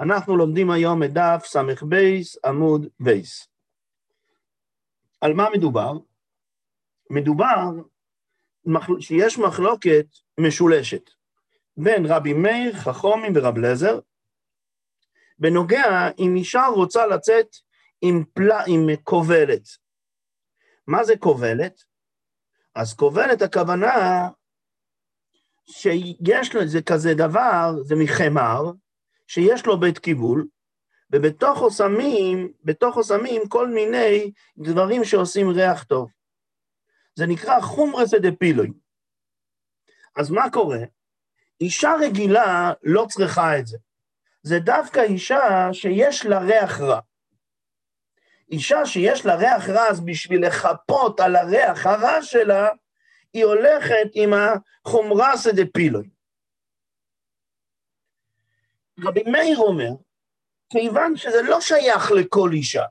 אנחנו לומדים היום את דף ס"ב עמוד בייס. על מה מדובר? מדובר שיש מחלוקת משולשת בין רבי מאיר, חכומים ורב לזר, בנוגע אם אישה רוצה לצאת עם. עם כובלת. מה זה כובלת? אז כובלת הכוונה שיש לזה כזה דבר, זה מחמר, שיש לו בית קיבול, ובתוכו שמים, בתוכו שמים כל מיני דברים שעושים ריח טוב. זה נקרא חומרס דפילוי. אז מה קורה? אישה רגילה לא צריכה את זה. זה דווקא אישה שיש לה ריח רע. אישה שיש לה ריח רע, אז בשביל לחפות על הריח הרע שלה, היא הולכת עם החומרסא דפילוי. רבי מאיר אומר, כיוון שזה לא שייך לכל אישה,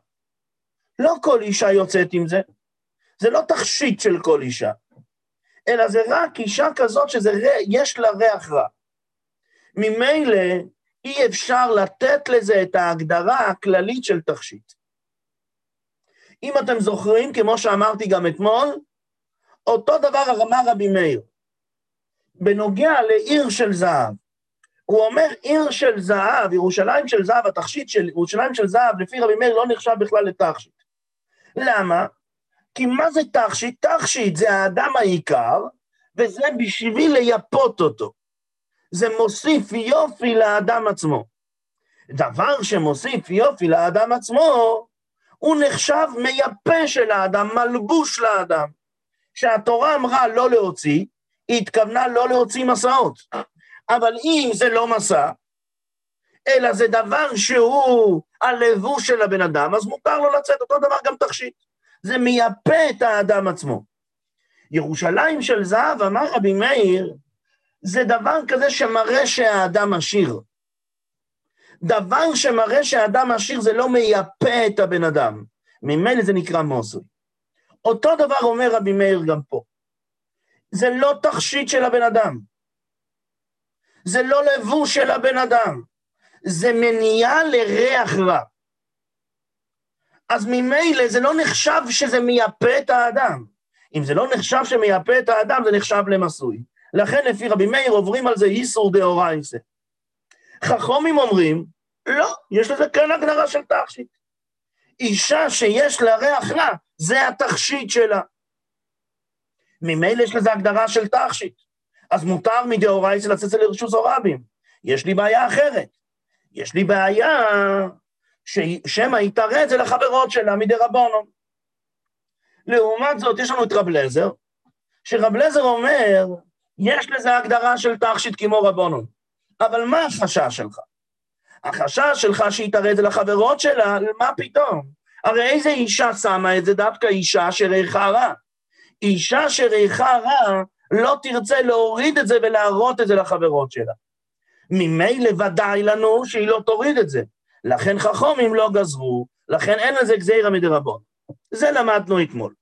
לא כל אישה יוצאת עם זה, זה לא תכשיט של כל אישה, אלא זה רק אישה כזאת שיש לה ריח רע. ממילא אי אפשר לתת לזה את ההגדרה הכללית של תכשיט. אם אתם זוכרים, כמו שאמרתי גם אתמול, אותו דבר אמר רבי מאיר. בנוגע לעיר של זהב, הוא אומר עיר של זהב, ירושלים של זהב, התכשיט של ירושלים של זהב, לפי רבי מאיר לא נחשב בכלל לתכשיט. למה? כי מה זה תכשיט? תכשיט זה האדם העיקר, וזה בשביל לייפות אותו. זה מוסיף יופי לאדם עצמו. דבר שמוסיף יופי לאדם עצמו, הוא נחשב מייפה של האדם, מלבוש לאדם. כשהתורה אמרה לא להוציא, היא התכוונה לא להוציא מסעות. אבל אם זה לא מסע, אלא זה דבר שהוא הלבוש של הבן אדם, אז מותר לו לצאת אותו דבר גם תכשיט. זה מייפה את האדם עצמו. ירושלים של זהב, אמר רבי מאיר, זה דבר כזה שמראה שהאדם עשיר. דבר שמראה שהאדם עשיר זה לא מייפה את הבן אדם. ממילא זה נקרא מוסוי. אותו דבר אומר רבי מאיר גם פה. זה לא תכשיט של הבן אדם. זה לא לבוש של הבן אדם. זה מניעה לריח רע. אז ממילא זה לא נחשב שזה מייפה את האדם. אם זה לא נחשב שמייפה את האדם, זה נחשב למסוי. לכן לפי רבי מאיר עוברים על זה איסור דאורייסה. חכומים אומרים, לא, יש לזה כן הגדרה של תכשיט. אישה שיש לה ריח רע, זה התכשיט שלה. ממילא יש לזה הגדרה של תכשיט. אז מותר מדאורייסה לצאת לרשוס הורבים. יש לי בעיה אחרת. יש לי בעיה יתראה את זה לחברות שלה מדי רבונו. לעומת זאת, יש לנו את רב לזר, שרב לזר אומר, יש לזה הגדרה של תכשיט כמו רבונון. אבל מה החשש שלך? החשש שלך את זה לחברות שלה, מה פתאום? הרי איזה אישה שמה את זה? דווקא אישה שריחה רע. אישה שריחה רע לא תרצה להוריד את זה ולהראות את זה לחברות שלה. ממילא ודאי לנו שהיא לא תוריד את זה. לכן חכמים לא גזרו, לכן אין לזה גזירה מדרבנן. זה למדנו אתמול.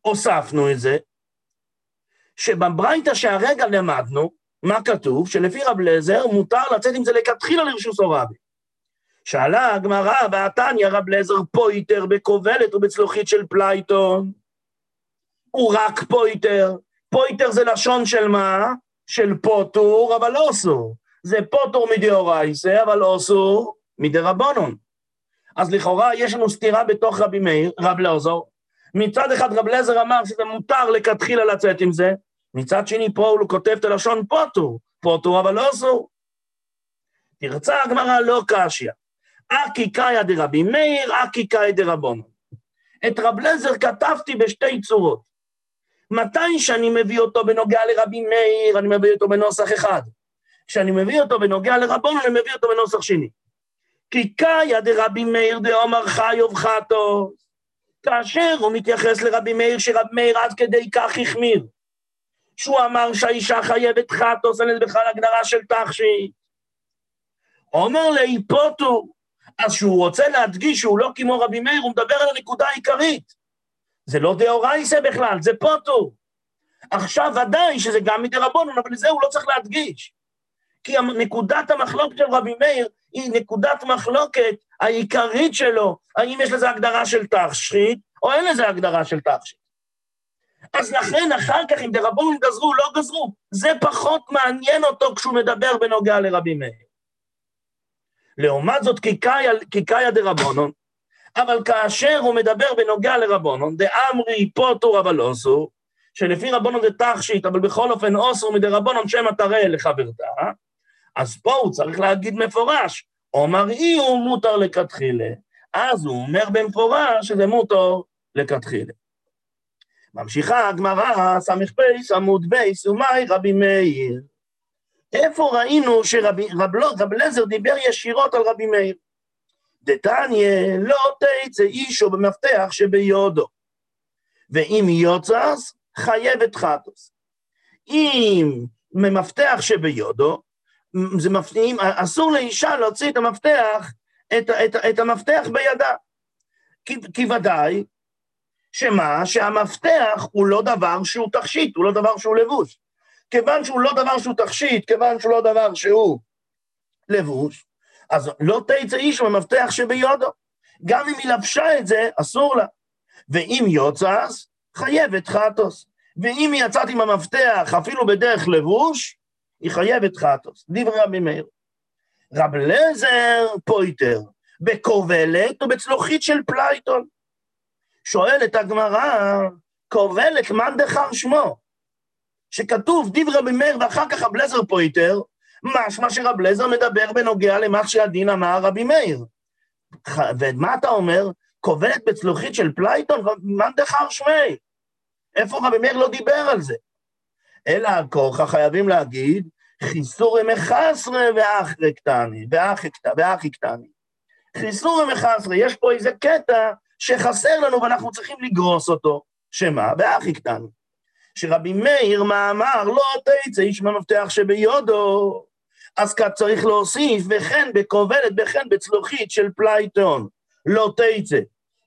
הוספנו את זה, שבברייתא שהרגע למדנו, מה כתוב? שלפי רבי אליעזר מותר לצאת עם זה לכתחילה לרשות הרבים. שאלה הגמרא, והתניא רבי אליעזר פוטר בכובלת ובצלוחית של פלייטון. הוא רק פויטר. פויטר זה לשון של מה? של פוטור, אבל לא אסור. זה פוטור מדאורייסה, אבל אסור מדרבנון. אז לכאורה יש לנו סתירה בתוך רבי מאיר, רב לאוזור. מצד אחד רב לזר אמר שזה מותר לכתחילה לצאת עם זה, מצד שני פה הוא כותב את הלשון פוטור, פוטור אבל לא אסור. תרצה הגמרא לא קשיא. אקי קאיה דרבי מאיר, אקי קאיה דרבונו. את רב לזר כתבתי בשתי צורות. מתי שאני מביא אותו בנוגע לרבי מאיר, אני מביא אותו בנוסח אחד. כשאני מביא אותו בנוגע לרבונו, אני מביא אותו בנוסח שני. כי קאיה דרבי מאיר דאמר חיוב חטו. כאשר הוא מתייחס לרבי מאיר, שרבי מאיר עד כדי כך החמיר. שהוא אמר שהאישה חייבת חטוס, אין לזה בכלל הגדרה של תכשיט. אומר להיפוטו, אז שהוא רוצה להדגיש שהוא לא כמו רבי מאיר, הוא מדבר על הנקודה העיקרית. זה לא דאורייסה בכלל, זה פוטו. עכשיו ודאי שזה גם מדרבנון, אבל לזה הוא לא צריך להדגיש. כי נקודת המחלוקת של רבי מאיר היא נקודת מחלוקת העיקרית שלו, האם יש לזה הגדרה של תכשיט, או אין לזה הגדרה של תכשיט. אז לכן אחר כך אם דרבנון גזרו, לא גזרו, זה פחות מעניין אותו כשהוא מדבר בנוגע לרבי מאיר. לעומת זאת, כי קאי אדרבנן, אבל כאשר הוא מדבר בנוגע לרבונון, דאמרי פטור אבל אסור, שלפי רבנן זה תכשיט, אבל בכל אופן אוסו מדרבנן שמא תראה לחברתה, אז פה הוא צריך להגיד מפורש, אמר איהו מותר לכתחילה. אז הוא אומר במפורש שזה מותר לכתחילה. ממשיכה הגמרא, ס"פ, עמוד ב', ומאי רבי מאיר. איפה ראינו שרב לזר דיבר ישירות על רבי מאיר? דתניא לא תצא אישו במפתח שביודו, ואם יוצס, חייבת חטוס. אם ממפתח שביודו, זה מפתיעים, אסור לאישה להוציא את המפתח, את, את, את המפתח בידה. כי, כי ודאי, שמה? שהמפתח הוא לא דבר שהוא תכשיט, הוא לא דבר שהוא לבוש. כיוון שהוא לא דבר שהוא תכשיט, כיוון שהוא לא דבר שהוא לבוש, אז לא תצא אישה במפתח שבידה. גם אם היא לבשה את זה, אסור לה. ואם יצאת, חייבת חטאת. ואם היא יצאת עם המפתח, אפילו בדרך לבוש, היא חייבת חטאת. דברי רבי מאיר. רבי אליעזר פוטר, בכובלת או בצלוחית של פלייטון. שואלת הגמרא, כובלת מאן דכר שמה, שכתוב דברי רבי מאיר ואחר כך רבי אליעזר פוטר, משמע שרבי אליעזר מדבר בנוגע למה שהדין אמר רבי מאיר. ומה אתה אומר? כובלת בצלוחית של פלייטון? מאן דכר שמה. איפה רבי מאיר לא דיבר על זה? אלא ככה חייבים להגיד, חיסורי מחסרי ואחרי קטני, ואחי קטני. חיסורי מחסרי, יש פה איזה קטע שחסר לנו ואנחנו צריכים לגרוס אותו. שמה? והכי קתני. שרבי מאיר מאמר, לא תצא אישה במפתח שבידה. אז כאן צריך להוסיף, וכן בכובלת, וכן בצלוחית של פלייטון, לא תצא.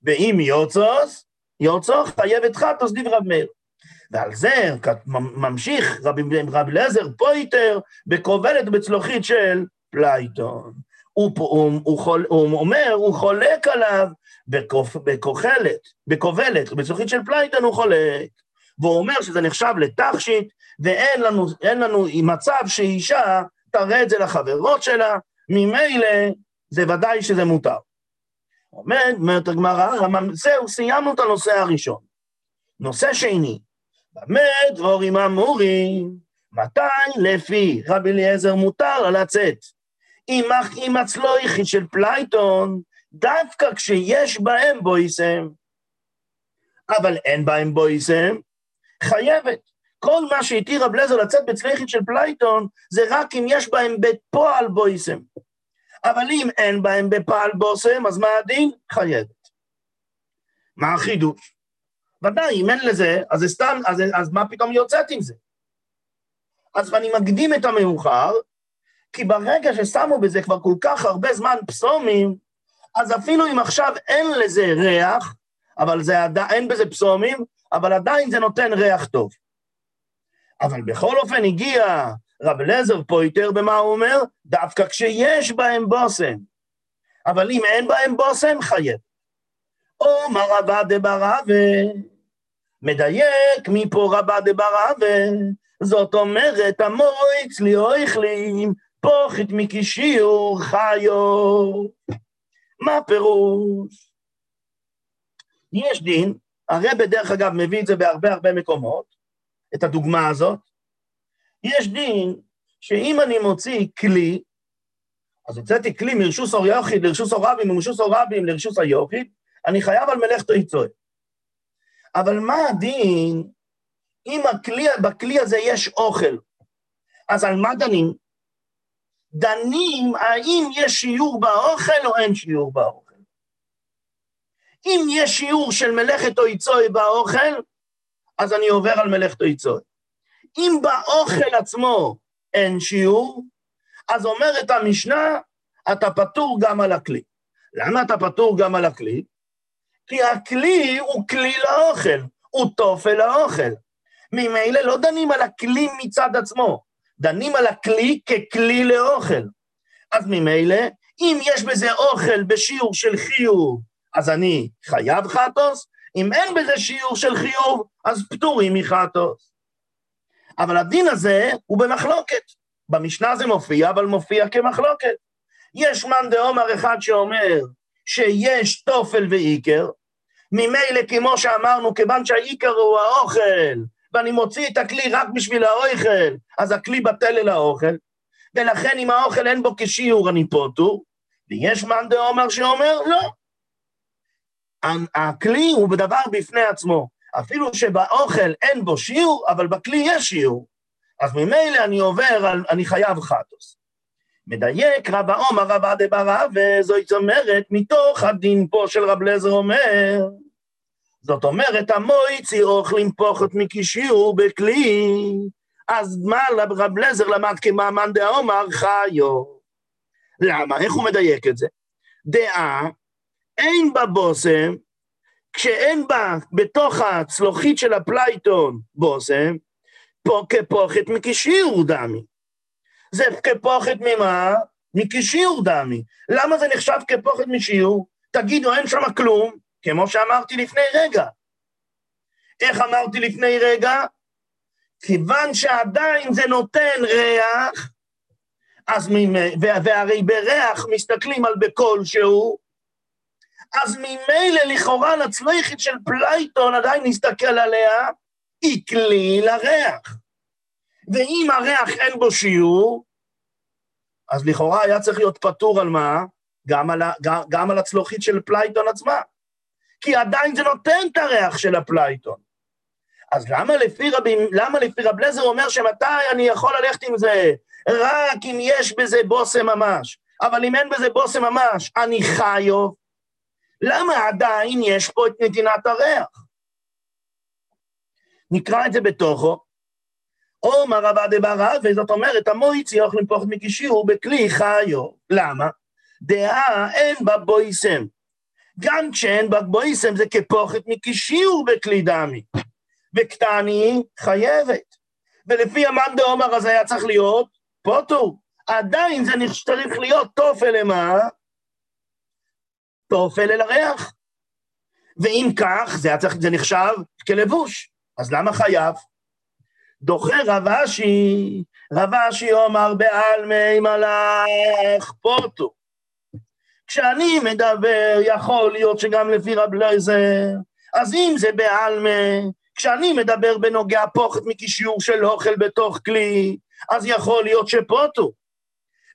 ואם יצאת, יצאה חייבת חטאת דברי רבי מאיר. ועל זה ממשיך רבי רבי אליעזר פוטר בכובלת בצלוחית של פלייטון. הוא, הוא, הוא, הוא, הוא אומר, הוא חולק עליו בכוחלת, בכובלת, בצלוחית של פלייטון הוא חולק. והוא אומר שזה נחשב לתכשיט, ואין לנו, לנו מצב שאישה תראה את זה לחברות שלה, ממילא זה ודאי שזה מותר. אומרת הגמרא, זהו, סיימנו את הנושא הראשון. נושא שני, במה דברים אמורים? מתי לפי רבי אליעזר מותר לצאת? עם הצלוחית של פלייטון, דווקא כשיש בהם בושם, אבל אין בהם בושם, חייבת. כל מה שהתיר רבי אליעזר לצאת בצלוחית של פלייטון, זה רק אם יש בהם בפועל בושם. אבל אם אין בהם בפועל בוסם, אז מה הדין? חייבת. מה החידוש? ודאי, אם אין לזה, אז, סתם, אז, אז מה פתאום יוצאת עם זה? אז אני מקדים את המאוחר, כי ברגע ששמו בזה כבר כל כך הרבה זמן פסומים, אז אפילו אם עכשיו אין לזה ריח, אבל זה עד... אין בזה פסומים, אבל עדיין זה נותן ריח טוב. אבל בכל אופן הגיע רב אליעזר פויטר, במה הוא אומר? דווקא כשיש בהם בושם. אבל אם אין בהם בושם, חייב. או מה רבה דברבה, מדייק מפה רבה דברבה, זאת אומרת, המויץ לי אויכלים, פוחת מכשיור חיו. מה פירוש? יש דין, הרי בדרך אגב מביא את זה בהרבה הרבה מקומות, את הדוגמה הזאת. יש דין שאם אני מוציא כלי, אז הוצאתי כלי מרשוס אור יוחיד לרשוס אור רבים ומרשוס אור רבים לרשוס היוחיד, אני חייב על מלאכתו יצוי. אבל מה הדין אם הכלי, בכלי הזה יש אוכל? אז על מה דנים? דנים האם יש שיעור באוכל או אין שיעור באוכל. אם יש שיעור של מלאכת אויצוי באוכל, אז אני עובר על מלאכת אויצוי. אם באוכל עצמו אין שיעור, אז אומרת המשנה, אתה פטור גם על הכלי. למה אתה פטור גם על הכלי? כי הכלי הוא כלי לאוכל, הוא תופל לאוכל. ממילא לא דנים על הכלי מצד עצמו, דנים על הכלי ככלי לאוכל. אז ממילא, אם יש בזה אוכל בשיעור של חיוב, אז אני חייב חטוס, אם אין בזה שיעור של חיוב, אז פטורים מחטוס. אבל הדין הזה הוא במחלוקת. במשנה זה מופיע, אבל מופיע כמחלוקת. יש מאן דעומר אחד שאומר שיש תופל ועיקר, ממילא כמו שאמרנו, כיוון שהעיקר הוא האוכל, ואני מוציא את הכלי רק בשביל האוכל, אז הכלי בטל אל האוכל, ולכן אם האוכל אין בו כשיעור אני פוטור, ויש מאן דעומר שאומר לא. הכלי הוא בדבר בפני עצמו, אפילו שבאוכל אין בו שיעור, אבל בכלי יש שיעור. אז ממילא אני עובר, על, אני חייב חטוס. מדייק רב העומר רבא דברא, וזאת אומרת, מתוך הדין פה של רב לזר אומר, זאת אומרת, המויצי אוכלים פוחת מקישיור בכלי, אז מה רב לזר למד כמאמן דעומר חיו? למה? איך הוא מדייק את זה? דעה, אין בה בושם, כשאין בה בתוך הצלוחית של הפלייטון בושם, פה כפוחת מקישיור דמי. זה כפוחת ממה? מכשיור דמי. למה זה נחשב כפוחת משיעור? תגידו, אין שם כלום, כמו שאמרתי לפני רגע. איך אמרתי לפני רגע? כיוון שעדיין זה נותן ריח, אז. והרי בריח מסתכלים על בכל שהוא, אז ממילא לכאורה לצלוחית של פלייטון עדיין נסתכל עליה, היא כלי לריח. ואם הריח אין בו שיעור, אז לכאורה היה צריך להיות פטור על מה? גם על, גם, גם על הצלוחית של פלייטון עצמה. כי עדיין זה נותן את הריח של הפלייטון. אז למה לפי, רבי, למה לפי רב לזר אומר שמתי אני יכול ללכת עם זה? רק אם יש בזה בושם ממש. אבל אם אין בזה בושם ממש, אני חיו. למה עדיין יש פה את נתינת הריח? נקרא את זה בתוכו. עומר רבא דברא, וזאת אומרת, המויצי אוכלים פוחת מקישור בכלי חיו. למה? דעה אין בה בויסם. גם כשאין בה בויסם זה כפוחת מקישור בכלי דמי. וקטני חייבת. ולפי המאן דעומר הזה היה צריך להיות פוטו. עדיין זה צריך להיות תופל למה? תופל אל הריח. ואם כך, זה, צריך, זה נחשב כלבוש. אז למה חייב? דוחה רב אשי, רב אשי אומר בעלמי מלאך פוטו. כשאני מדבר, יכול להיות שגם לפי רב לייזר, אז אם זה בעלמי, כשאני מדבר בנוגע פוחת מקישיור של אוכל בתוך כלי, אז יכול להיות שפוטו.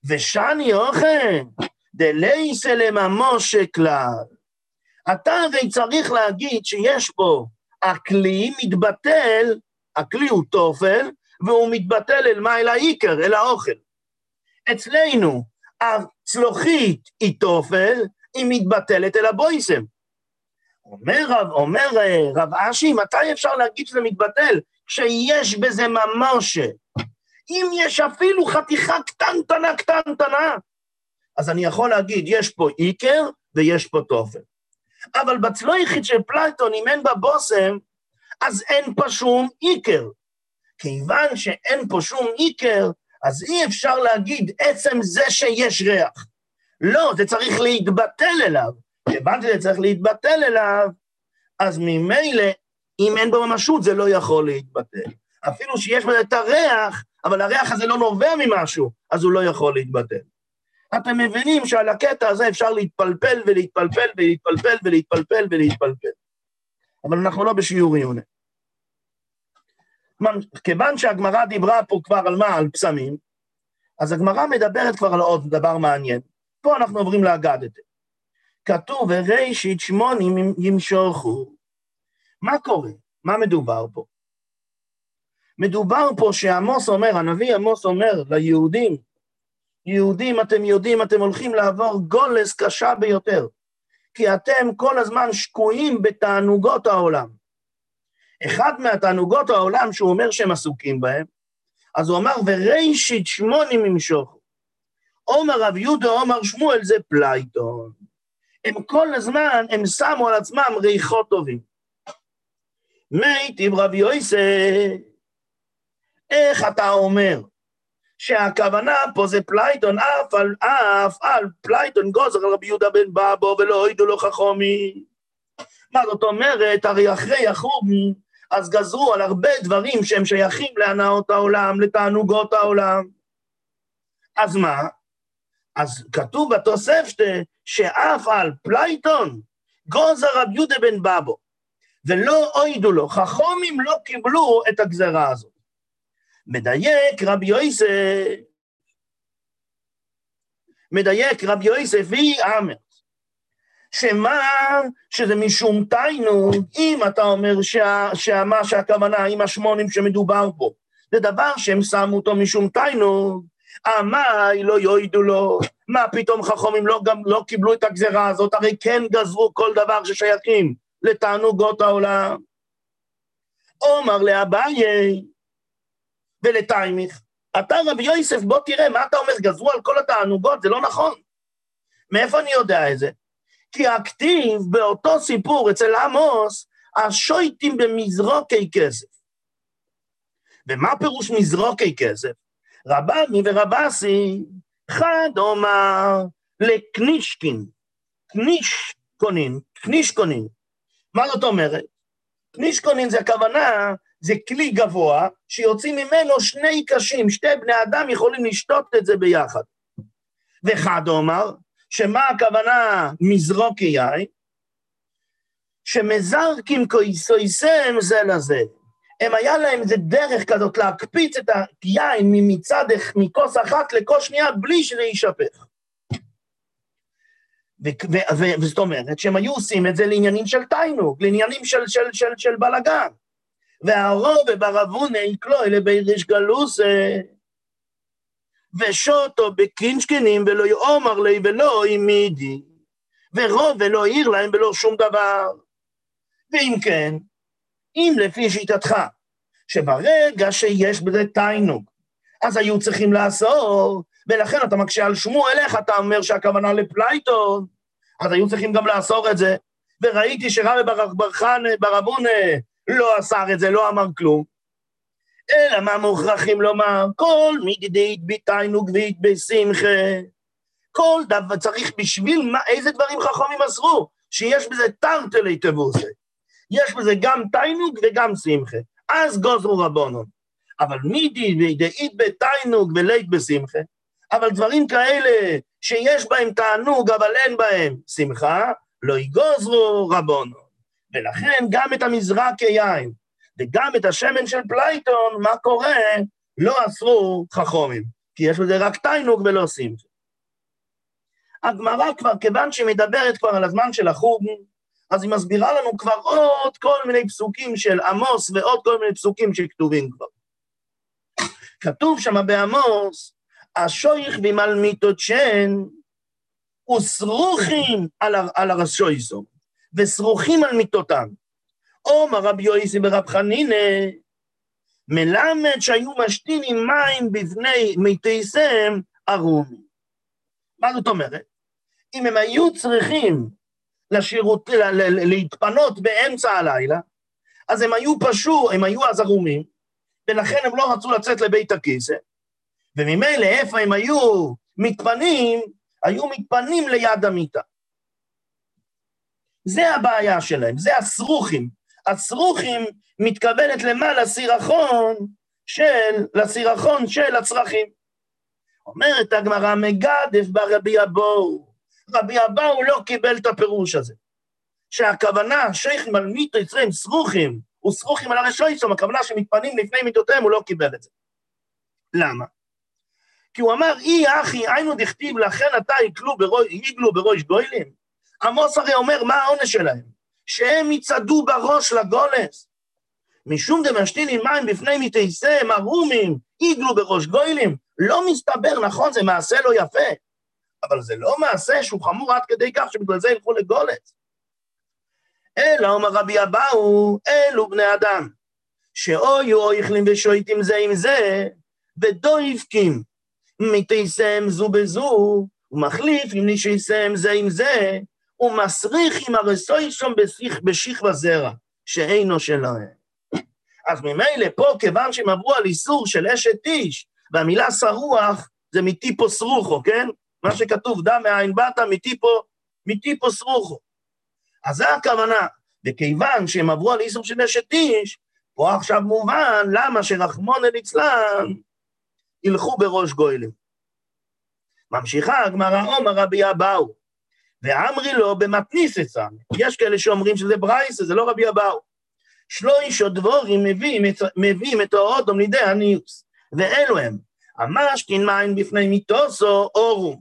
ושני אוכל, דלייסה לממושה כלל. אתה הרי צריך להגיד שיש פה, הכלי מתבטל הכלי הוא תופל, והוא מתבטל אל מה? אל העיקר, אל האוכל. אצלנו, הצלוחית היא תופל, היא מתבטלת אל הבויסם. אומר אומר אה, רב אשי, מתי אפשר להגיד שזה מתבטל? כשיש בזה ממש. אם יש אפילו חתיכה קטנטנה קטנטנה, אז אני יכול להגיד, יש פה עיקר ויש פה תופל. אבל בצלויכית של פלטון, אם אין בה בושם, אז אין פה שום איקר. כיוון שאין פה שום איקר, אז אי אפשר להגיד עצם זה שיש ריח. לא, זה צריך להתבטל אליו. כיוון שזה צריך להתבטל אליו, אז ממילא, אם אין בו ממשות, זה לא יכול להתבטל. אפילו שיש בזה את הריח, אבל הריח הזה לא נובע ממשהו, אז הוא לא יכול להתבטל. אתם מבינים שעל הקטע הזה אפשר להתפלפל ולהתפלפל ולהתפלפל ולהתפלפל ולהתפלפל. אבל אנחנו לא בשיעור עיוני. כיוון שהגמרא דיברה פה כבר על מה? על פסמים, אז הגמרא מדברת כבר על עוד דבר מעניין. פה אנחנו עוברים לאגדתה. כתוב, וראשית שמונים ימשוכו. מה קורה? מה מדובר פה? מדובר פה שעמוס אומר, הנביא עמוס אומר ליהודים, יהודים, אתם יודעים, אתם הולכים לעבור גלות קשה ביותר. כי אתם כל הזמן שקועים בתענוגות העולם. אחד מהתענוגות העולם שהוא אומר שהם עסוקים בהם, אז הוא אמר, וראשית שמנים ימשחו. אמר רב יהודה, אמר שמואל זה פלייטון. הם כל הזמן, הם שמו על עצמם ריחות טובים. מתיב רב יוסף, איך אתה אומר שהכוונה פה זה פלייטון, אף על, אף על פלייטון גזר רבי יהודה בן בבא ולא הודו לו חכמים. מה זאת אומרת? הרי אחרי החורבן, אז גזרו על הרבה דברים שהם שייכים להנאות העולם, לתענוגות העולם. אז מה? אז כתוב בתוספת שאף על פלייטון גזר רבי יהודה בן בבא, ולא הועידו לו, חכומים לא קיבלו את הגזרה הזאת. מדייק רבי יוסף, מדייק רבי יוסף והיא אמר, שמה, שזה משום תיינוג, אם אתה אומר שה, שמה שהכוונה עם השמונים שמדובר פה, זה דבר שהם שמו אותו משום תיינוג, אמי לא יועידו לו, מה פתאום חכמים לא, גם לא קיבלו את הגזרה הזאת, הרי כן גזרו כל דבר ששייכים לתענוגות העולם. עומר לאביי, ולטיימיך. אתה רבי יוסף, בוא תראה, מה אתה אומר, גזרו על כל התענוגות, זה לא נכון. מאיפה אני יודע את זה? כי הכתיב באותו סיפור אצל עמוס, השויטים במזרוקי כסף. ומה פירוש מזרוקי כסף? רבני ורבסי, חד אומר לקנישקין, קנישקונין, קנישקונין. מה זאת אומרת? קנישקונין זה הכוונה זה כלי גבוה, שיוצאים ממנו שני קשים, שתי בני אדם יכולים לשתות את זה ביחד. וחד אומר, שמה הכוונה מזרוק יין? שמזרקים כויסויסם זה לזה. הם היה להם איזה דרך כזאת להקפיץ את היין מצד, מכוס אחת לכוס שנייה בלי שזה יישפך. וזאת אומרת שהם היו עושים את זה לעניינים של תיינוג, לעניינים של, של, של, של בלאגן. והרובה ברבונה יקלו אלה ביריש גלוסה. ושוטו בקינשקנים ולא יאמר לי ולא העמידי, ורוב ולא העיר להם ולא שום דבר. ואם כן, אם לפי שיטתך, שברגע שיש בזה תיינוג, אז היו צריכים לאסור, ולכן אתה מקשה על שמואל, איך אתה אומר שהכוונה לפלייטון, אז היו צריכים גם לאסור את זה. וראיתי שרבי ברבונה לא אסר את זה, לא אמר כלום. אלא מה מוכרחים לומר? כל מגדית ביטיינו גבית בשמחה. כל דבר צריך בשביל מה, איזה דברים חכמים אסרו? שיש בזה טרטלי תבוסה. יש בזה גם תענוג וגם שמחה. אז גזרו רבנן. אבל מידי דאית ביה תענוג ולית ביה שמחה, אבל דברים כאלה שיש בהם תענוג אבל אין בהם שמחה, לא גזרו רבנן. ולכן גם את המזרקי יין וגם את השמן של פלייטון, מה קורה? לא אסרו חכמים, כי יש בזה רק תענוג ולא שמחה. הגמרא כבר, כיוון שהיא מדברת כבר על הזמן של החורבן, אז היא מסבירה לנו כבר עוד כל מיני פסוקים של עמוס ועוד כל מיני פסוקים שכתובים כבר. כתוב שם בעמוס, השויך במלמיתות שן וסרוכים על, על הרשויסום. ושרוכים על מיטותם. עומר רבי יויסי ברב חנינא, מלמד שהיו משתינים מים בפני מתיסם ערומים. מה זאת אומרת? אם הם היו צריכים לשירות, להתפנות באמצע הלילה, אז הם היו פשוט, הם היו אז ערומים, ולכן הם לא רצו לצאת לבית הכיסא, וממילא איפה הם היו מתפנים, היו מתפנים ליד המיטה. זה הבעיה שלהם, זה הסרוכים. הסרוכים מתקבלת למעלה סירחון של, לסירחון של הצרכים. אומרת הגמרא, מגדף ברבי אבו. רבי אבו לא קיבל את הפירוש הזה. שהכוונה, שייכים על מיתו יצרים סרוכים, וסרוכים על הרשויסום, הכוונה שמתפנים לפני מיתותיהם, הוא לא קיבל את זה. למה? כי הוא אמר, אי אחי, היינו דכתיב, לכן אתה יגלו בראש גוילים. עמוס הרי אומר, מה העונש שלהם? שהם יצעדו בראש לגולס. משום דמשתין מים בפני מתייסם, ארומים, יגלו בראש גוילים. לא מסתבר, נכון, זה מעשה לא יפה, אבל זה לא מעשה שהוא חמור עד כדי כך שבגלל זה ילכו לגולס. אלא אומר רבי אבאו, אלו בני אדם, שאויו אויכלים ושויטים זה עם זה, ודויפקים מתייסם זו בזו, ומחליף עם נישיסם זה עם זה, ומסריך עם הרסוי שם בשיח, בשיח וזרע, שאינו שלהם. אז ממילא פה, כיוון שהם עברו על איסור של אשת איש, והמילה שרוח זה מטיפו סרוחו, כן? מה שכתוב, דם מאין באת, מטיפו, מטיפו סרוחו. אז זה הכוונה. וכיוון שהם עברו על איסור של אשת איש, פה עכשיו מובן למה שרחמונא ליצלן ילכו בראש גוילים. ממשיכה הגמרא עומר רבי אבאו, ואמרי לו במתניס עצם. יש כאלה שאומרים שזה ברייסה, זה לא רבי אבאו. שלושה דבורים מביאים, את האוטום לידי הניוס, ואלו הם, המשכין מים בפני מיתוסו אורום,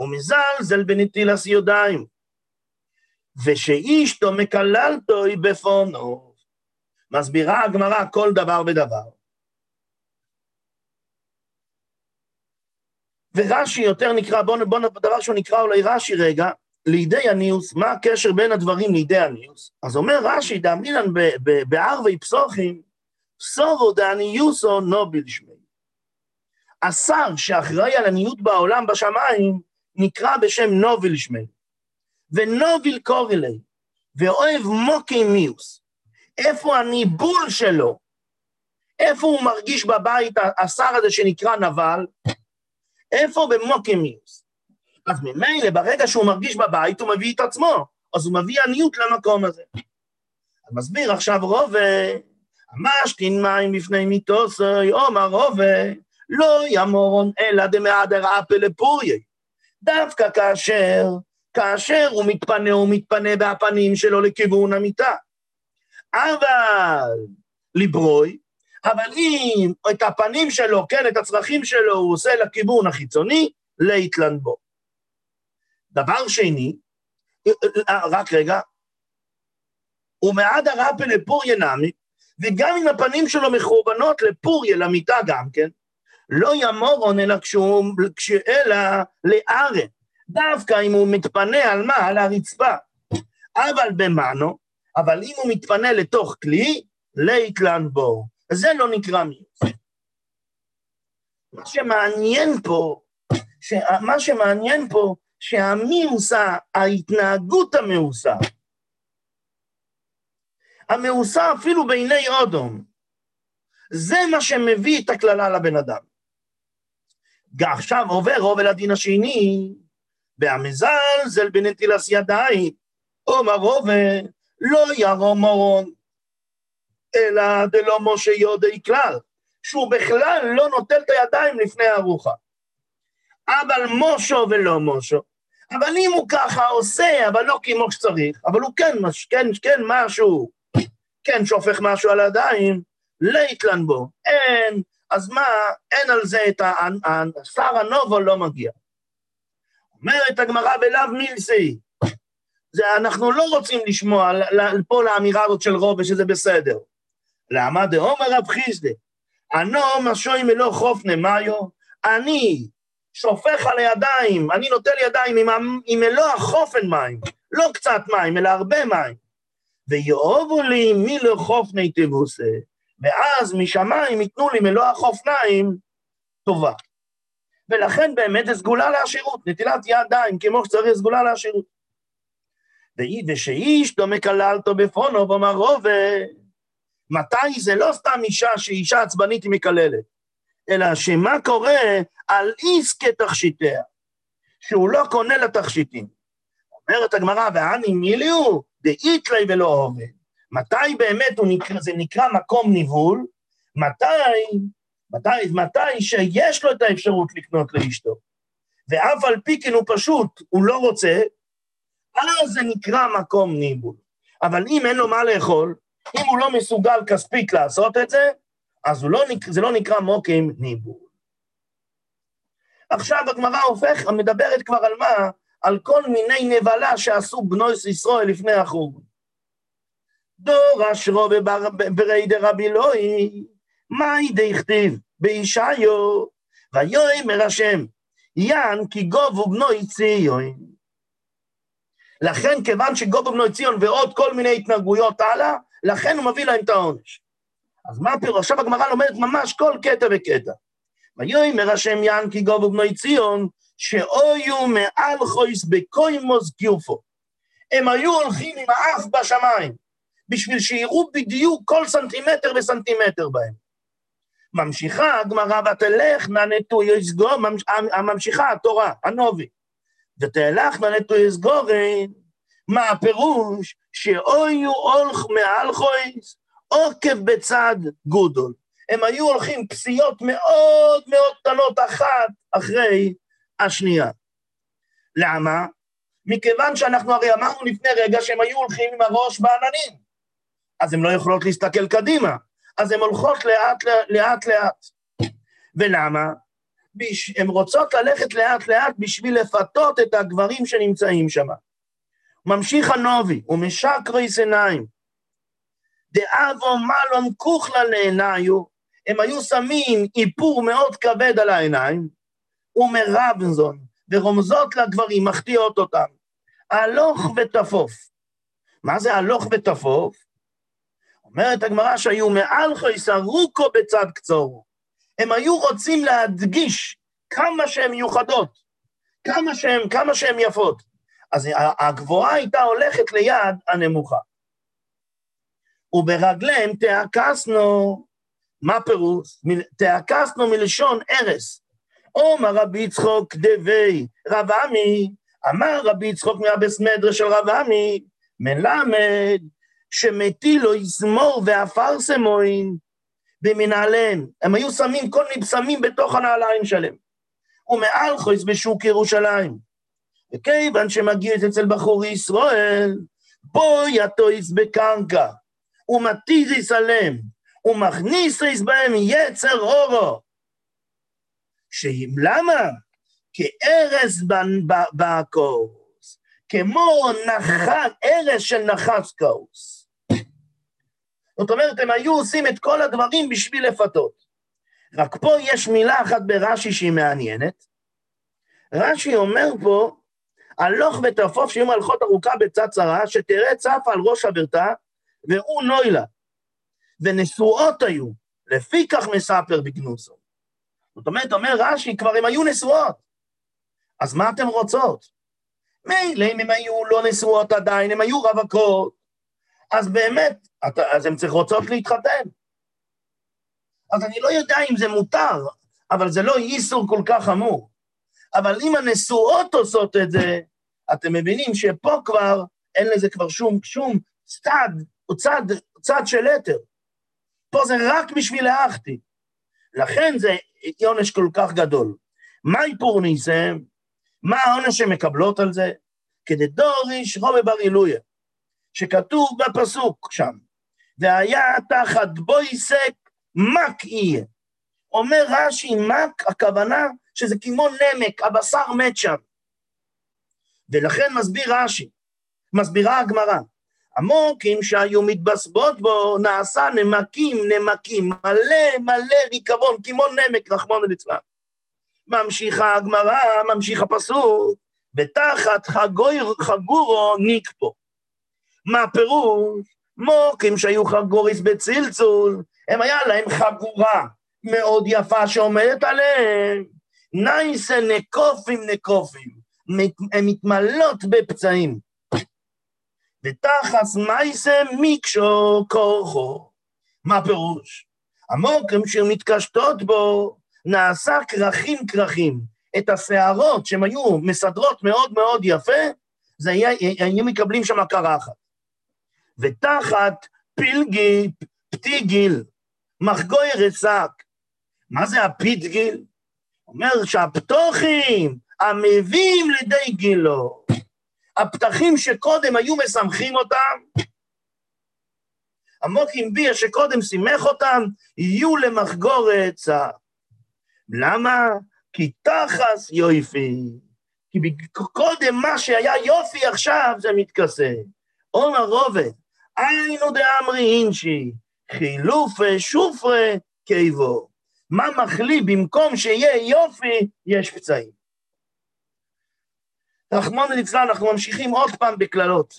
ומזלזל בנטילס ידיים, ושאישתו מקללתוי בפונו. מסבירה הגמרא כל דבר ודבר. ורש"י יותר נקרא, בואו בוא, דבר שהוא נקרא אולי רש"י רגע, לידי הניוס, מה הקשר בין הדברים לידי הניוס? אז אומר רש"י, דאמרינן בערבי פסוחים, סורו דעניוסו נוביל שמי. השר שאחראי על הניוט בעולם בשמיים, נקרא בשם נוביל שמי. ונוביל קורלי, ואוהב מוקי מיוס. איפה הניבול שלו? איפה הוא מרגיש בבית, השר הזה שנקרא נבל? איפה במוקי מיוס? אז ממילא, ברגע שהוא מרגיש בבית, הוא מביא את עצמו, אז הוא מביא עניות למקום הזה. אז מסביר עכשיו רובה, המשתין מים בפני מיתוסי, אומר רובה, לא ימורון אלא דמהדר אפל לפוריה. דווקא כאשר כאשר הוא מתפנה, הוא מתפנה בהפנים שלו לכיוון המיטה. אבל לברוי, אבל אם את הפנים שלו, כן, את הצרכים שלו, הוא עושה לכיוון החיצוני, ליתלן בו. דבר שני, רק רגע, ומעד הרפה לפוריה נמי, וגם אם הפנים שלו מכוונות לפוריה, למיטה גם כן, לא ימורון אלא כשהוא, אלא לארן. דווקא אם הוא מתפנה על מה? על הרצפה. אבל במאנו, אבל אם הוא מתפנה לתוך כלי, ליתלן בו. זה לא נקרא מיוס. מה שמעניין פה. מה שמעניין פה, שהמיוסה, ההתנהגות המאוסה, המאוסה אפילו בעיני אודום, זה מה שמביא את הקללה לבן אדם. עכשיו עובר עובר לדין השני, והמזלזל בנטילס ידיים, אומר רובה, לא ירום מורון, אלא דלא משה יודי כלל, שהוא בכלל לא נוטל את הידיים לפני הארוחה. אבל מושו ולא מושו. אבל אם הוא ככה עושה, אבל לא כמו שצריך, אבל הוא כן, כן, כן משהו, כן שופך משהו על הידיים, ליתלן בו. אין, אז מה, אין על זה את ה... השר הנובו לא מגיע. אומרת הגמרא בלאו מילסי, זה, אנחנו לא רוצים לשמוע פה לאמירה הזאת של רובה שזה בסדר. למה דאומר רב חיסדה, אנו משוי מלוא חופנה מאיו, אני שופך על הידיים, אני נוטל ידיים עם, עם מלוא החופן מים, לא קצת מים, אלא הרבה מים. ויאהבו לי מלוא חופני תבוסה, ואז משמיים ייתנו לי מלוא החופניים טובה. ולכן באמת זה סגולה לעשירות, נטילת ידיים כמו שצריך סגולה לעשירות. ושאיש לא מקללתו בפונו ואומר רובה, מתי זה לא סתם אישה שאישה עצבנית היא מקללת, אלא שמה קורה על עסקי תכשיטיה, שהוא לא קונה לתכשיטים. אומרת הגמרא, ואני מיליו, דאיתלי ולא עובד. מתי באמת נקרא, זה נקרא מקום ניבול? מתי מתי, מתי שיש לו את האפשרות לקנות לאשתו, ואף על פי כן הוא פשוט, הוא לא רוצה, אז זה נקרא מקום ניבול. אבל אם אין לו מה לאכול, אם הוא לא מסוגל כספית לעשות את זה, אז לא, זה לא נקרא מוקים ניבול. עכשיו הגמרא הופך, מדברת כבר על מה? על כל מיני נבלה שעשו בנו ישראל לפני החוג. דור אשרו ברי דרבי לואי, מאי דכתיב בישעיו, ויאמר השם, יען כי גובו בנוי ציון. לכן, כיוון שגובו בנוי ציון ועוד כל מיני התנהגויות הלאה, לכן הוא מביא להם את העונש. אז מה הפירוש? עכשיו הגמרא לומדת ממש כל קטע וקטע. ויאמר השם יען כי גובו בנוי ציון, שאויו מעל חויס בקוימוס גיופו. הם היו הולכים עם האף בשמיים, בשביל שיראו בדיוק כל סנטימטר וסנטימטר בהם. ממשיכה הגמרא ותלך נא יסגור, ממשיכה התורה, הנובי. ותלך נא יסגורן, מה הפירוש? שאויו אולך מעל חויס, עוקב בצד גודול. הם היו הולכים פסיעות מאוד מאוד קטנות אחת אחרי השנייה. למה? מכיוון שאנחנו הרי אמרנו לפני רגע שהם היו הולכים עם הראש בעננים, אז הן לא יכולות להסתכל קדימה, אז הן הולכות לאט לאט לאט. ולמה? הן רוצות ללכת לאט לאט בשביל לפתות את הגברים שנמצאים שם. ממשיך הנובי, ומשקריס עיניים. דאבו מלון כוכלה לעיניו, הם היו שמים איפור מאוד כבד על העיניים, ומרבנזון, ורומזות לגברים, מחטיאות אותם. הלוך ותפוף. מה זה הלוך ותפוף? אומרת הגמרא שהיו מעל חייס ארוכו בצד קצור. הם היו רוצים להדגיש כמה שהן מיוחדות, כמה שהן, כמה שהן יפות. אז הגבוהה הייתה הולכת ליד הנמוכה. וברגליהם תעקסנו, מה פירוש? תעקסנו מלשון ארס. עומר רבי יצחוק דבי רב עמי, אמר רבי יצחוק מהבס מדרש של רב עמי, מלמד שמטילו יזמור ואפרסמוין במנהליהם. הם היו שמים כל מיני בשמים בתוך הנעליים שלהם. ומעל חויס בשוק ירושלים. וכיוון שמגיע אצל בחור ישראל, בו יטויס בקרקע, ומתיזיס עליהם, ומכניסיס בהם יצר אורו. למה? כארז בכוס, כמו נחת, ארז של נחס כוס. זאת אומרת, הם היו עושים את כל הדברים בשביל לפתות. רק פה יש מילה אחת ברש"י שהיא מעניינת. רש"י אומר פה, הלוך ותעפוף שיהיו מלכות ארוכה בצד צרה, שתראה צף על ראש חברתה, והוא נוילה. ונשואות היו, לפי כך מספר בגנוסו. זאת אומרת, אומר רש"י, כבר הם היו נשואות. אז מה אתן רוצות? מילא אם הם היו לא נשואות עדיין, הם היו רווקות, אז באמת, אז הן צריכות רוצות להתחתן. אז אני לא יודע אם זה מותר, אבל זה לא איסור כל כך חמור. אבל אם הנשואות עושות את זה, אתם מבינים שפה כבר אין לזה כבר שום, שום צד, או צד, צד של יתר. פה זה רק בשביל האחתי. לכן זה עונש כל כך גדול. מהי פורניסם? מה העונש שהן מקבלות על זה? כדדוריש רובי בר אילויה, שכתוב בפסוק שם, והיה תחת בויסק מק יהיה. אומר רש"י, מק, הכוונה שזה כמו נמק, הבשר מת שם. ולכן מסביר רש"י, מסבירה הגמרא, המוקים שהיו מתבסבות בו, נעשה נמקים נמקים, מלא מלא ריקבון, כמו נמק, רחמון ליצלן. ממשיכה הגמרא, ממשיך הפסוק, ותחת חגור, חגורו ניקפו. מה הפירוש? מוקים שהיו חגוריס בצלצול, הם היה להם חגורה מאוד יפה שעומדת עליהם. נייסה נקופים נקופים, הן מתמלאות בפצעים. ותחס מייסה מיקשו כורחו. מה הפירוש? המוקם שמתקשטות בו נעשה כרכים כרכים. את השערות שהן היו מסדרות מאוד מאוד יפה, זה היה, היו מקבלים שם קרחת. ותחת פילגי פתיגיל, מחגוי רסק. מה זה הפתגיל? אומר שהפתוחים המביאים לידי גילו, הפתחים שקודם היו משמחים אותם, המוקים ביה שקודם שימח אותם, יהיו למחגורת צער. למה? כי תחס יופי. כי קודם מה שהיה יופי עכשיו זה מתכסה. עומר רובד, היינו דאמרי אינשי, חילופי שופרי קיבו. מה מחליא במקום שיהיה יופי, יש פצעים. רחמון ליצלן, אנחנו ממשיכים עוד פעם בקללות.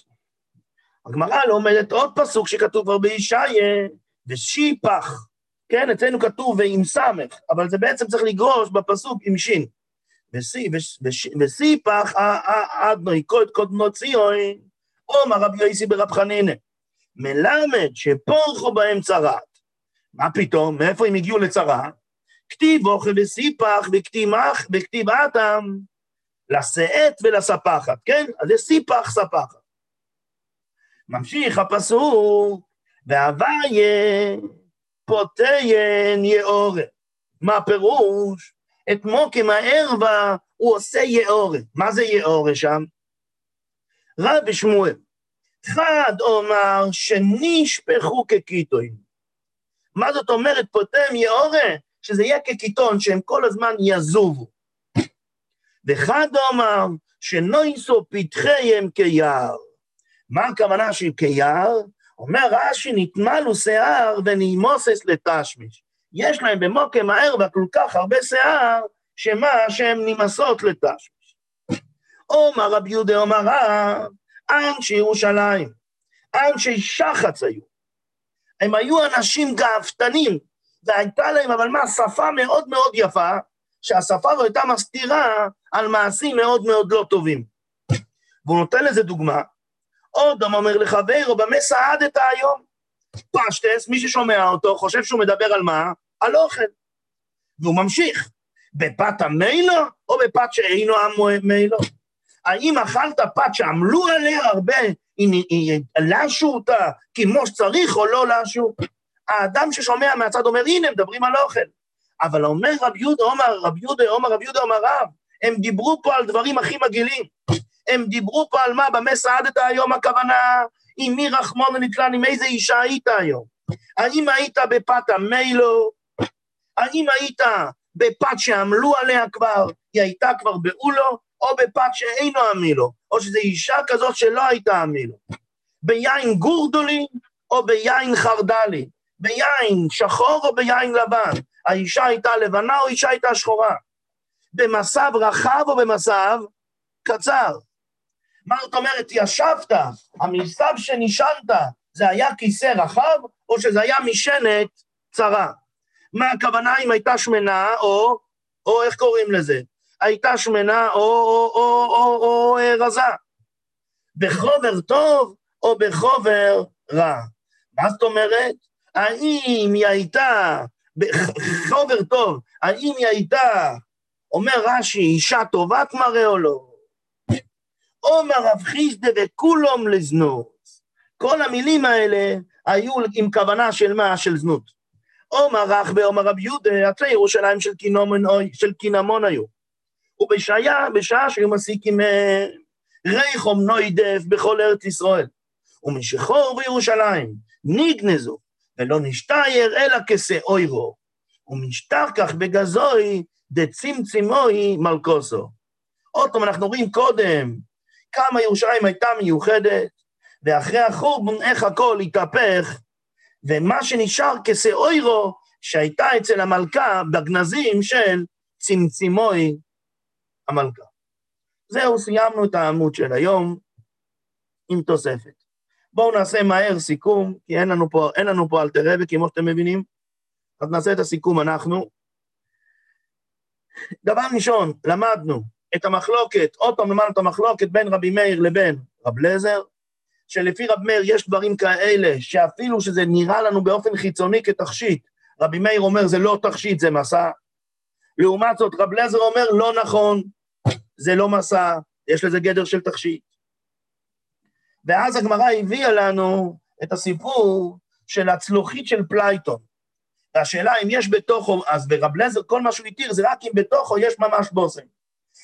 הגמרא לומדת עוד פסוק שכתוב כבר בישעיה, ושיפח. כן, אצלנו כתוב ועם סמך, אבל זה בעצם צריך לגרוש בפסוק עם שין. וסיפח אדנוי קוד קודמו ציון, עומר רבי יוסי ברב חנינא, מלמד שפורחו בהם צרת, מה פתאום? מאיפה הם הגיעו לצרה? כתיב אוכל וסיפח וכתיב אטם לשאת ולספחת, כן? אז זה סיפח ספחת. ממשיך הפסוק, והוויה פותיין יאורה. מה הפירוש? את מוקם הערווה הוא עושה יאורה. מה זה יאורה שם? רבי שמואל, חד אומר שנשפכו כקיטוין. מה זאת אומרת פותם יאורה? שזה יהיה כקיטון, שהם כל הזמן יזובו. וחד אומר שנויסו פתחיהם כיער. מה הכוונה של כיער? אומר רש"י, נטמלו שיער ונימוסס לתשמיש. יש להם במוקם הערווה כל כך הרבה שיער, שמה שהן נמסות לתשמיש. אומר רבי יהודה אומר רב, אנשי ירושלים, אנשי שחץ היו. הם היו אנשים גאוותנים, והייתה להם, אבל מה, שפה מאוד מאוד יפה, שהשפה הזו הייתה מסתירה על מעשים מאוד מאוד לא טובים. והוא נותן לזה דוגמה, עוד אומר לחברו, במה סעדת היום? פשטס, מי ששומע אותו חושב שהוא מדבר על מה? על אוכל. והוא ממשיך, בפת המילו או בפת שאינו המילו? האם אכלת פת שעמלו עליה הרבה, לשו אותה כמו שצריך או לא לשו? האדם ששומע מהצד אומר, הנה, מדברים על אוכל. אבל אומר רב יהודה, אומר רב יהודה, אומר רב יהודה, אומר רב, הם דיברו פה על דברים הכי מגעילים. הם דיברו פה על מה, במה סעדת היום הכוונה, עם מי רחמון ונתלן, עם איזה אישה היית היום? האם היית בפת המילו? האם היית בפת שעמלו עליה כבר, היא הייתה כבר באולו, או בפת שאינו המילו, או שזו אישה כזאת שלא הייתה המילו. ביין גורדולי או ביין חרדלי, ביין שחור או ביין לבן, האישה הייתה לבנה או אישה הייתה שחורה, במסב רחב או במסב קצר. מה זאת אומרת, ישבת, המסב שנשענת, זה היה כיסא רחב, או שזה היה משענת צרה? מה הכוונה אם הייתה שמנה, או, או איך קוראים לזה? הייתה שמנה או, או, או, או, או, או רזה. בחובר טוב או בחובר רע. מה זאת אומרת? האם היא הייתה, בחובר טוב, האם היא הייתה, אומר רש"י, אישה טובת מראה או לא? עומר רב חיסדה וכולום לזנות. כל המילים האלה היו עם כוונה של מה? של זנות. עומר רחבה, עומר רב יהודה, עצי ירושלים של קינמון היו. ובשעה, בשעה שהיו מסיקים אה, ריחום נוידף בכל ארץ ישראל. ומשחור בירושלים נגנזו, ולא נשתייר אלא כשאוירו. ומשתר כך בגזוי דצימצימוי מלכוסו. עוד פעם, אנחנו רואים קודם כמה ירושלים הייתה מיוחדת, ואחרי החורבן איך הכל התהפך, ומה שנשאר כשאוירו, שהייתה אצל המלכה בגנזים של צמצימוי המלכה. זהו, סיימנו את העמוד של היום עם תוספת. בואו נעשה מהר סיכום, כי אין לנו פה, אין לנו פה אלתר רבי, כמו שאתם מבינים. אז נעשה את הסיכום אנחנו. דבר ראשון, למדנו את המחלוקת, עוד פעם למדנו את המחלוקת בין רבי מאיר לבין רב לזר, שלפי רב מאיר יש דברים כאלה, שאפילו שזה נראה לנו באופן חיצוני כתכשיט, רבי מאיר אומר זה לא תכשיט, זה משא. לעומת זאת, רבי אליעזר אומר לא נכון, זה לא משא, יש לזה גדר של תכשיט. ואז הגמרא הביאה לנו את הסיפור של הצלוחית של פלייטון. והשאלה אם יש בתוכו, אז ברבי אליעזר כל מה שהוא התיר זה רק אם בתוכו יש ממש בושם.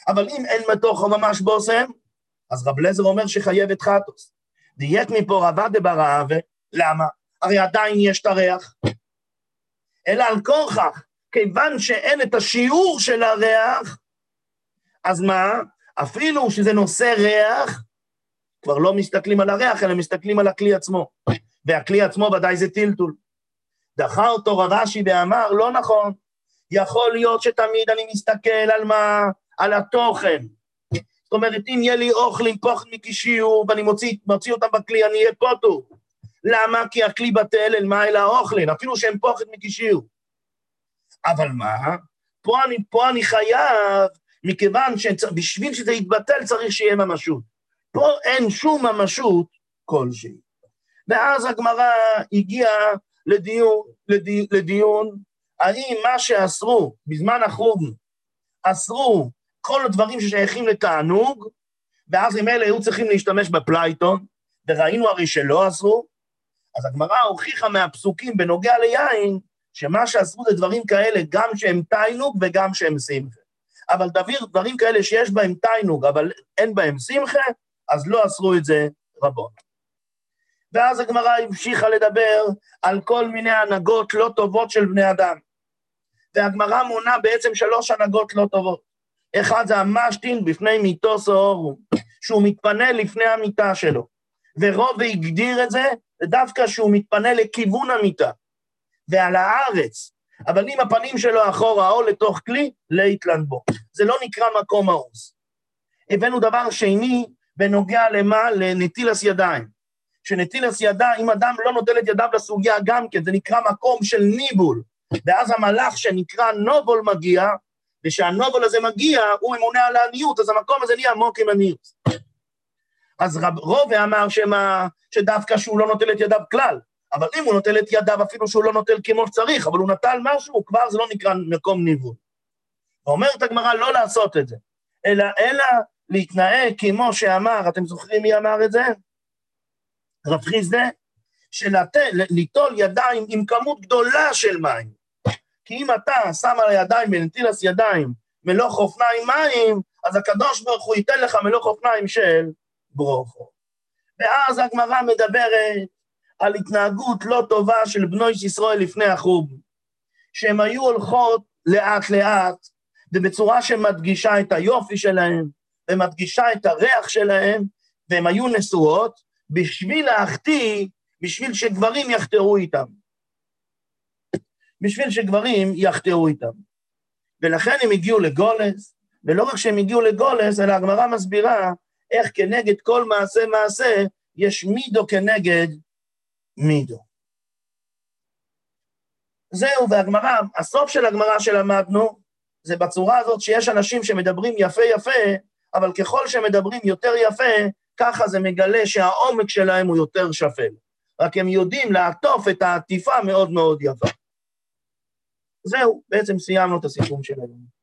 אבל אם אין בתוכו ממש בושם, אז רבי אליעזר אומר שחייבת חטאת. דייק מפה רב אדא בר אהבה, למה? הרי עדיין יש את הריח. אלא על כורכך, כיוון שאין את השיעור של הריח, אז מה? אפילו שזה נושא ריח, כבר לא מסתכלים על הריח, אלא מסתכלים על הכלי עצמו. והכלי עצמו ודאי זה טלטול. דחה אותו רב אשי ואמר, לא נכון, יכול להיות שתמיד אני מסתכל על מה? על התוכן. זאת אומרת, אם יהיה לי אוכל עם פוחד מקישיור ואני מוציא, מוציא אותם בכלי, אני אהיה פוטו. למה? כי הכלי בטל אל מה אל האוכלין, אפילו שהם פוחד מקישיור. אבל מה? פה אני, פה אני חייב, מכיוון שבשביל שזה יתבטל צריך שיהיה ממשות. פה אין שום ממשות כלשהי. ואז הגמרא הגיעה לדיון, לדי, לדיון האם מה שאסרו בזמן החוג, אסרו כל הדברים ששייכים לתענוג, ואז הם אלה היו צריכים להשתמש בפלייטון, וראינו הרי שלא אסרו, אז הגמרא הוכיחה מהפסוקים בנוגע ליין, שמה שאסרו זה דברים כאלה, גם שהם תיינוג וגם שהם שמחה. אבל דביר, דברים כאלה שיש בהם תיינוג, אבל אין בהם שמחה, אז לא אסרו את זה רבות. ואז הגמרא המשיכה לדבר על כל מיני הנהגות לא טובות של בני אדם. והגמרא מונה בעצם שלוש הנהגות לא טובות. אחד זה המשטין בפני מיתו סוהרו, שהוא מתפנה לפני המיטה שלו. ורוב הגדיר את זה דווקא שהוא מתפנה לכיוון המיטה. ועל הארץ, אבל אם הפנים שלו אחורה או לתוך כלי, ליתלן בו. זה לא נקרא מקום מאוס. הבאנו דבר שני בנוגע למה? לנטילס ידיים. שנטילס ידיים, אם אדם לא נוטל את ידיו לסוגיה גם כן, זה נקרא מקום של ניבול. ואז המלאך שנקרא נובול מגיע, וכשהנובול הזה מגיע, הוא ממונה על העניות, אז המקום הזה נהיה עמוק עם עניות. אז רב רובה אמר שמה, שדווקא שהוא לא נוטל את ידיו כלל, אבל אם הוא נוטל את ידיו אפילו שהוא לא נוטל כמו שצריך, אבל הוא נטל משהו, כבר זה לא נקרא מקום ניוון. ואומרת הגמרא לא לעשות את זה, אלא, אלא להתנהג כמו שאמר, אתם זוכרים מי אמר את זה? רב חיסדה, שליטול ידיים עם כמות גדולה של מים. כי אם אתה שם על הידיים בנטילס ידיים מלוך אופניים מים, אז הקדוש ברוך הוא ייתן לך מלוך אופניים של ברוכו. ואז הגמרא מדברת על התנהגות לא טובה של בנוי ישראל לפני החוג, שהן היו הולכות לאט-לאט, ובצורה שמדגישה את היופי שלהן, ומדגישה את הריח שלהן, והן היו נשואות, בשביל להחטיא, בשביל שגברים יחתרו איתם. בשביל שגברים יחתרו איתם. ולכן הם הגיעו לגולס, ולא רק שהם הגיעו לגולס, אלא הגמרא מסבירה איך כנגד כל מעשה מעשה יש מידו כנגד מידו. זהו, והגמרא, הסוף של הגמרא שלמדנו, זה בצורה הזאת שיש אנשים שמדברים יפה יפה, אבל ככל שמדברים יותר יפה, ככה זה מגלה שהעומק שלהם הוא יותר שפל. רק הם יודעים לעטוף את העטיפה מאוד מאוד יפה. זהו, בעצם סיימנו את הסיכום שלנו.